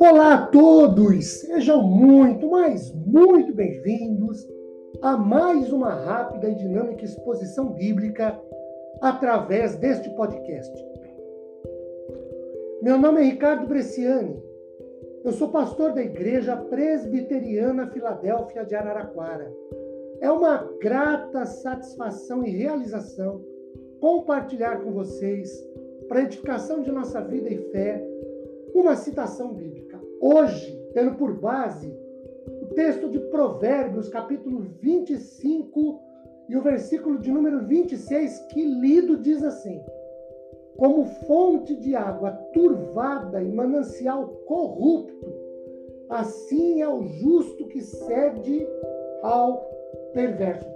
Olá a todos! Sejam muito, mas muito bem-vindos a mais uma rápida e dinâmica exposição bíblica através deste podcast. Meu nome é Ricardo Bresciani. Eu sou pastor da Igreja Presbiteriana Filadélfia de Araraquara. É uma grata satisfação e realização compartilhar com vocês, para edificação de nossa vida e fé, uma citação bíblica. Hoje, tendo por base o texto de Provérbios, capítulo 25, e o versículo de número 26, que lido diz assim: Como fonte de água turvada e manancial corrupto, assim é o justo que cede ao perverso.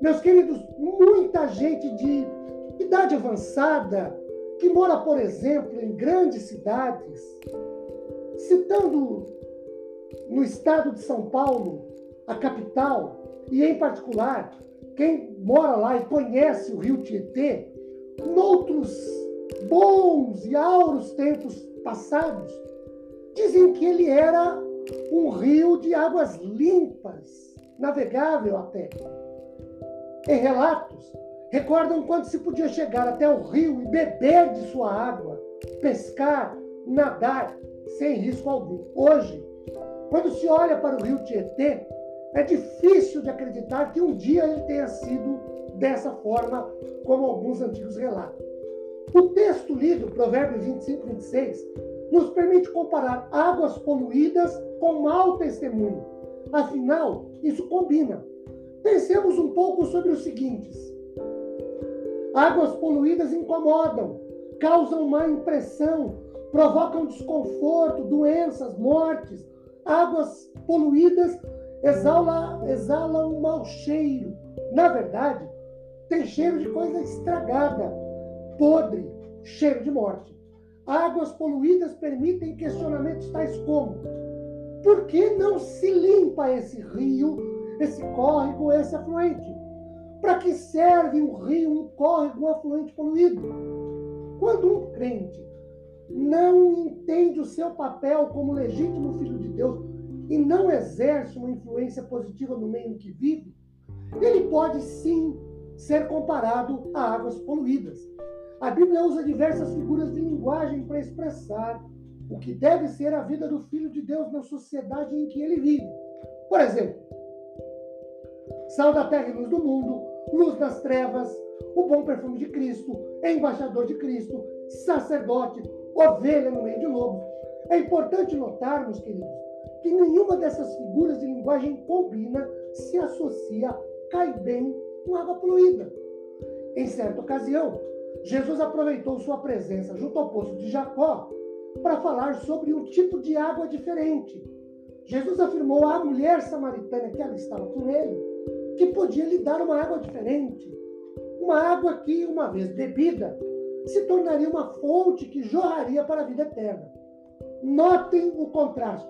Meus queridos, muita gente de idade avançada que mora, por exemplo, em grandes cidades, citando no estado de São Paulo, a capital, e em particular, quem mora lá e conhece o rio Tietê, noutros bons e auros tempos passados, dizem que ele era um rio de águas limpas, navegável até. Em relatos, Recordam quando se podia chegar até o rio e beber de sua água, pescar, nadar, sem risco algum. Hoje, quando se olha para o rio Tietê, é difícil de acreditar que um dia ele tenha sido dessa forma, como alguns antigos relatam. O texto lido, Provérbios 25, 26, nos permite comparar águas poluídas com mau testemunho. Afinal, isso combina. Pensemos um pouco sobre os seguintes. Águas poluídas incomodam, causam má impressão, provocam desconforto, doenças, mortes. Águas poluídas exalam, exalam um mau cheiro. Na verdade, tem cheiro de coisa estragada, podre, cheiro de morte. Águas poluídas permitem questionamentos tais como: por que não se limpa esse rio, esse córrego, esse afluente? Para que serve um rio, um córrego, um afluente poluído? Quando um crente não entende o seu papel como legítimo filho de Deus e não exerce uma influência positiva no meio em que vive, ele pode sim ser comparado a águas poluídas. A Bíblia usa diversas figuras de linguagem para expressar o que deve ser a vida do filho de Deus na sociedade em que ele vive. Por exemplo, sal da terra e luz do mundo, luz das trevas, o bom perfume de Cristo, embaixador de Cristo, sacerdote, ovelha no meio de lobos. É importante notarmos, queridos, que nenhuma dessas figuras de linguagem combina, se associa, cai bem com água poluída. Em certa ocasião, Jesus aproveitou sua presença junto ao poço de Jacó para falar sobre um tipo de água diferente. Jesus afirmou à mulher samaritana que ela estava com ele que podia lhe dar uma água diferente. Uma água que, uma vez bebida, se tornaria uma fonte que jorraria para a vida eterna. Notem o contraste.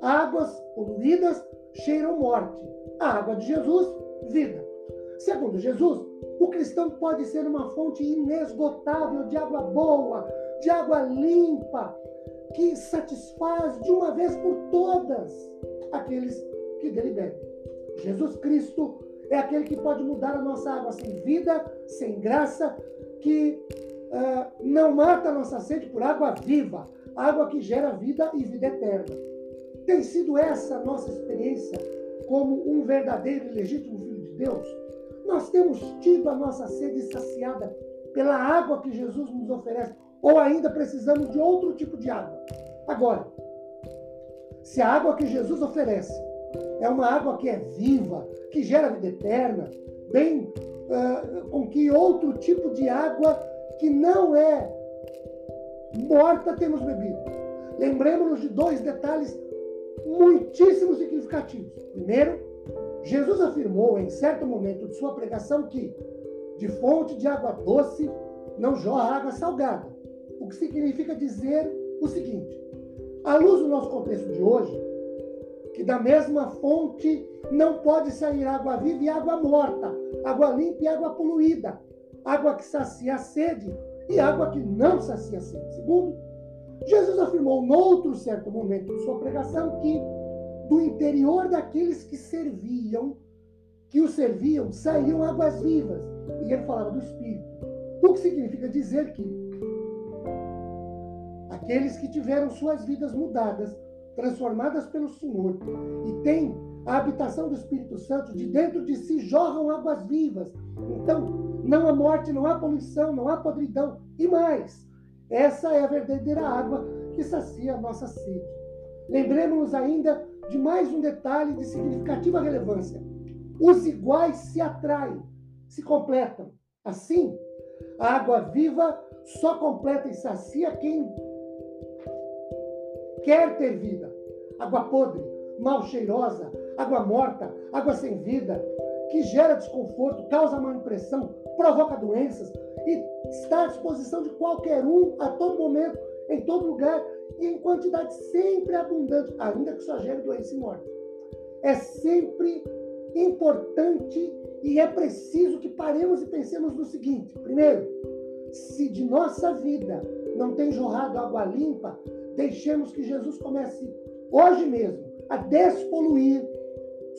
Águas poluídas cheiram morte. A água de Jesus, vida. Segundo Jesus, o cristão pode ser uma fonte inesgotável de água boa, de água limpa, que satisfaz de uma vez por todas aqueles que dele bebem. Jesus Cristo é aquele que pode mudar a nossa água sem vida, sem graça, que uh, não mata a nossa sede por água viva, água que gera vida e vida eterna. Tem sido essa a nossa experiência como um verdadeiro e legítimo filho de Deus? Nós temos tido a nossa sede saciada pela água que Jesus nos oferece, ou ainda precisamos de outro tipo de água? Agora, se a água que Jesus oferece é uma água que é viva, que gera vida eterna, bem uh, com que outro tipo de água que não é morta temos bebido. Lembremos-nos de dois detalhes muitíssimo significativos. Primeiro, Jesus afirmou em certo momento de sua pregação que de fonte de água doce não jorra água salgada. O que significa dizer o seguinte: à luz do nosso contexto de hoje, que da mesma fonte não pode sair água viva e água morta, água limpa e água poluída. água que sacia a sede e água que não sacia a sede. Segundo, Jesus afirmou noutro certo momento de sua pregação que do interior daqueles que serviam, que o serviam, saíam águas vivas. E ele falava do Espírito. O que significa dizer que aqueles que tiveram suas vidas mudadas, transformadas pelo Senhor, e têm a habitação do Espírito Santo, de dentro de si jorram águas vivas. Então, não há morte, não há poluição, não há podridão. E mais, essa é a verdadeira água que sacia a nossa sede. Lembremos-nos ainda de mais um detalhe de significativa relevância. Os iguais se atraem, se completam. Assim, a água viva só completa e sacia quem quer ter vida. Água podre, mal cheirosa, água morta, água sem vida, que gera desconforto, causa má impressão, provoca doenças e está à disposição de qualquer um a todo momento, em todo lugar e em quantidade sempre abundante, ainda que só gere doença e morte. É sempre importante e é preciso que paremos e pensemos no seguinte: primeiro, se de nossa vida não tem jorrado água limpa, deixemos que Jesus comece hoje mesmo a despoluir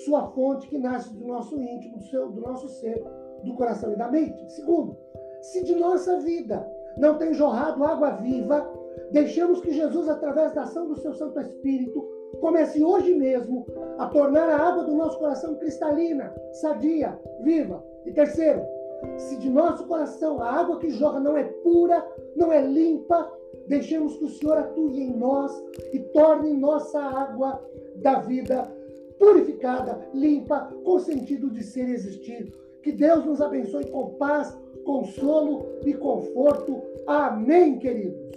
sua fonte que nasce do nosso íntimo, do, seu, do nosso ser, do coração e da mente. Segundo, se de nossa vida não tem jorrado água viva, deixemos que Jesus, através da ação do seu Santo Espírito, comece hoje mesmo a tornar a água do nosso coração cristalina, sadia, viva. E terceiro, se de nosso coração a água que jorra não é pura, não é limpa, deixemos que o Senhor atue em nós e torne nossa água da vida purificada, limpa, com sentido de ser e existir. Que Deus nos abençoe com paz, consolo e conforto. Amém, queridos.